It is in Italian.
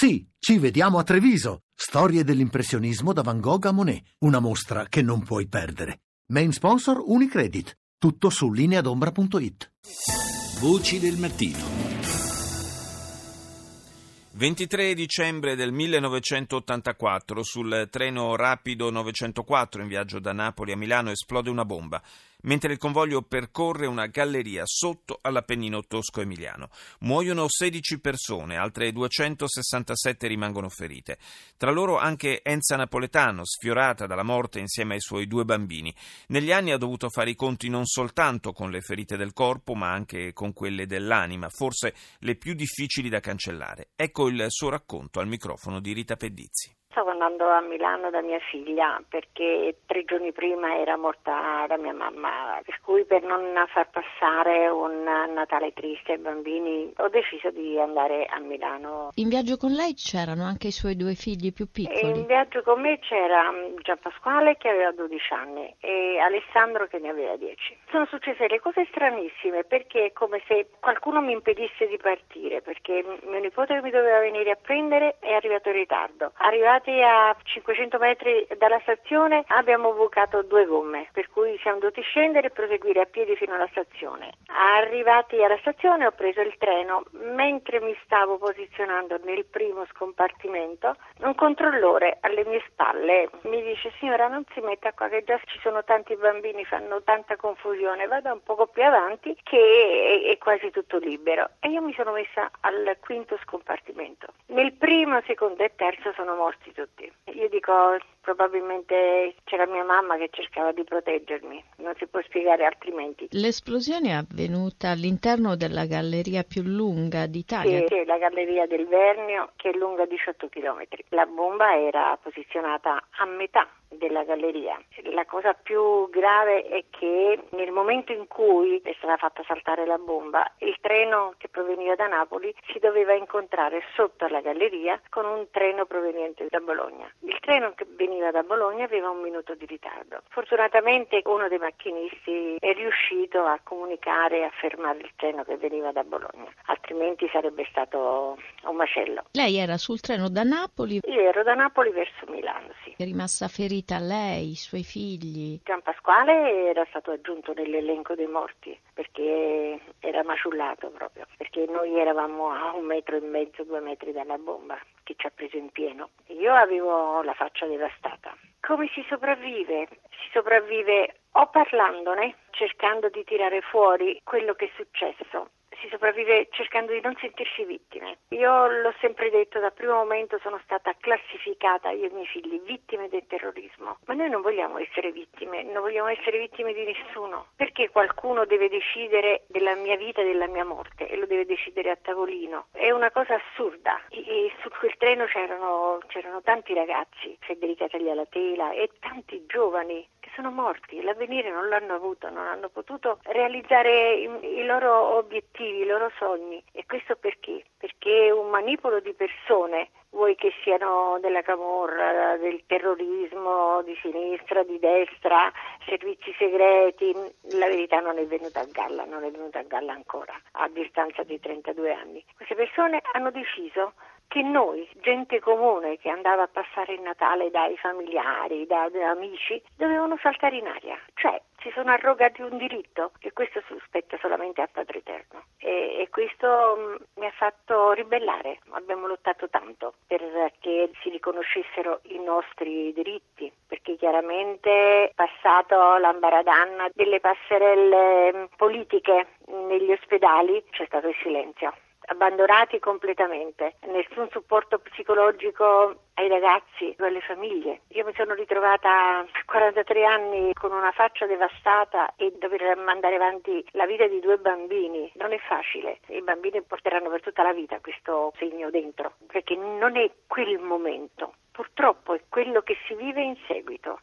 Sì, ci vediamo a Treviso. Storie dell'impressionismo da Van Gogh a Monet. Una mostra che non puoi perdere. Main sponsor Unicredit. Tutto su lineadombra.it. Voci del mattino. 23 dicembre del 1984 sul treno rapido 904 in viaggio da Napoli a Milano esplode una bomba mentre il convoglio percorre una galleria sotto all'Appennino tosco-emiliano. Muoiono 16 persone, altre 267 rimangono ferite. Tra loro anche Enza Napoletano, sfiorata dalla morte insieme ai suoi due bambini. Negli anni ha dovuto fare i conti non soltanto con le ferite del corpo, ma anche con quelle dell'anima, forse le più difficili da cancellare. Ecco il suo racconto al microfono di Rita Pedizzi. Stavo andando a Milano da mia figlia perché tre giorni prima era morta la mia mamma, per cui per non far passare un Natale triste ai bambini ho deciso di andare a Milano. In viaggio con lei c'erano anche i suoi due figli più piccoli? In viaggio con me c'era Gian Pasquale che aveva 12 anni e Alessandro che ne aveva 10. Sono successe le cose stranissime perché è come se qualcuno mi impedisse di partire perché mio nipote che mi doveva venire a prendere è arrivato in ritardo. Arrivato arrivati a 500 metri dalla stazione abbiamo bucato due gomme, per cui siamo dovuti scendere e proseguire a piedi fino alla stazione. Arrivati alla stazione ho preso il treno, mentre mi stavo posizionando nel primo scompartimento, un controllore alle mie spalle mi dice signora non si metta qua che già ci sono tanti bambini, fanno tanta confusione, vada un poco più avanti che è, quasi tutto libero. E io mi sono messa al quinto scompartimento. Nel primo, secondo e terzo sono morti tutti. Io dico probabilmente c'era mia mamma che cercava di proteggermi, non si può spiegare altrimenti. L'esplosione è avvenuta all'interno della galleria più lunga d'Italia? Sì, la galleria del Vernio che è lunga 18 km. La bomba era posizionata a metà della galleria. La cosa più grave è che nel momento in cui è stata fatta saltare la bomba, il treno che proveniva da Napoli si doveva incontrare sotto alla galleria con un treno proveniente da Bologna. Il treno che veniva da Bologna aveva un minuto di ritardo. Fortunatamente uno dei macchinisti è riuscito a comunicare e a fermare il treno che veniva da Bologna, altrimenti sarebbe stato un macello. Lei era sul treno da Napoli? Io ero da Napoli verso Milano, sì. È rimasta ferita lei, i suoi figli? Gian Pasquale era stato aggiunto nell'elenco dei morti perché era maciullato proprio, perché noi eravamo a un metro e mezzo, due metri dalla bomba che ci ha preso in pieno. Io avevo la faccia devastata. Come si sopravvive? Si sopravvive o parlandone, cercando di tirare fuori quello che è successo, si sopravvive cercando di non sentirsi vittime. Io l'ho sempre detto, dal primo momento sono stata classificata, io e i miei figli, vittime del terrorismo, ma noi non vogliamo essere vittime, non vogliamo essere vittime di nessuno. Perché qualcuno deve decidere della mia vita e della mia morte e lo deve decidere a tavolino? È una cosa assurda. E su quel treno c'erano, c'erano tanti ragazzi, Federica Taglialatela e tanti giovani sono morti, l'avvenire non l'hanno avuto, non hanno potuto realizzare i, i loro obiettivi, i loro sogni. E questo perché? Perché un manipolo di persone vuoi che siano della camorra, del terrorismo di sinistra, di destra, servizi segreti, la verità non è venuta a galla, non è venuta a galla ancora, a distanza di 32 anni. Queste persone hanno deciso che noi, gente comune che andava a passare il Natale dai familiari, da, da amici, dovevano saltare in aria, cioè si sono arrogati un diritto che questo spetta solamente al Padre Eterno. E, e questo mm, mi ha fatto ribellare, abbiamo lottato tanto perché si riconoscessero i nostri diritti, perché chiaramente passato l'ambaradanna delle passerelle mm, politiche negli ospedali c'è stato il silenzio abbandonati completamente, nessun supporto psicologico ai ragazzi, alle famiglie. Io mi sono ritrovata a 43 anni con una faccia devastata e dover mandare avanti la vita di due bambini. Non è facile, i bambini porteranno per tutta la vita questo segno dentro, perché non è quel momento, purtroppo è quello che si vive in seguito.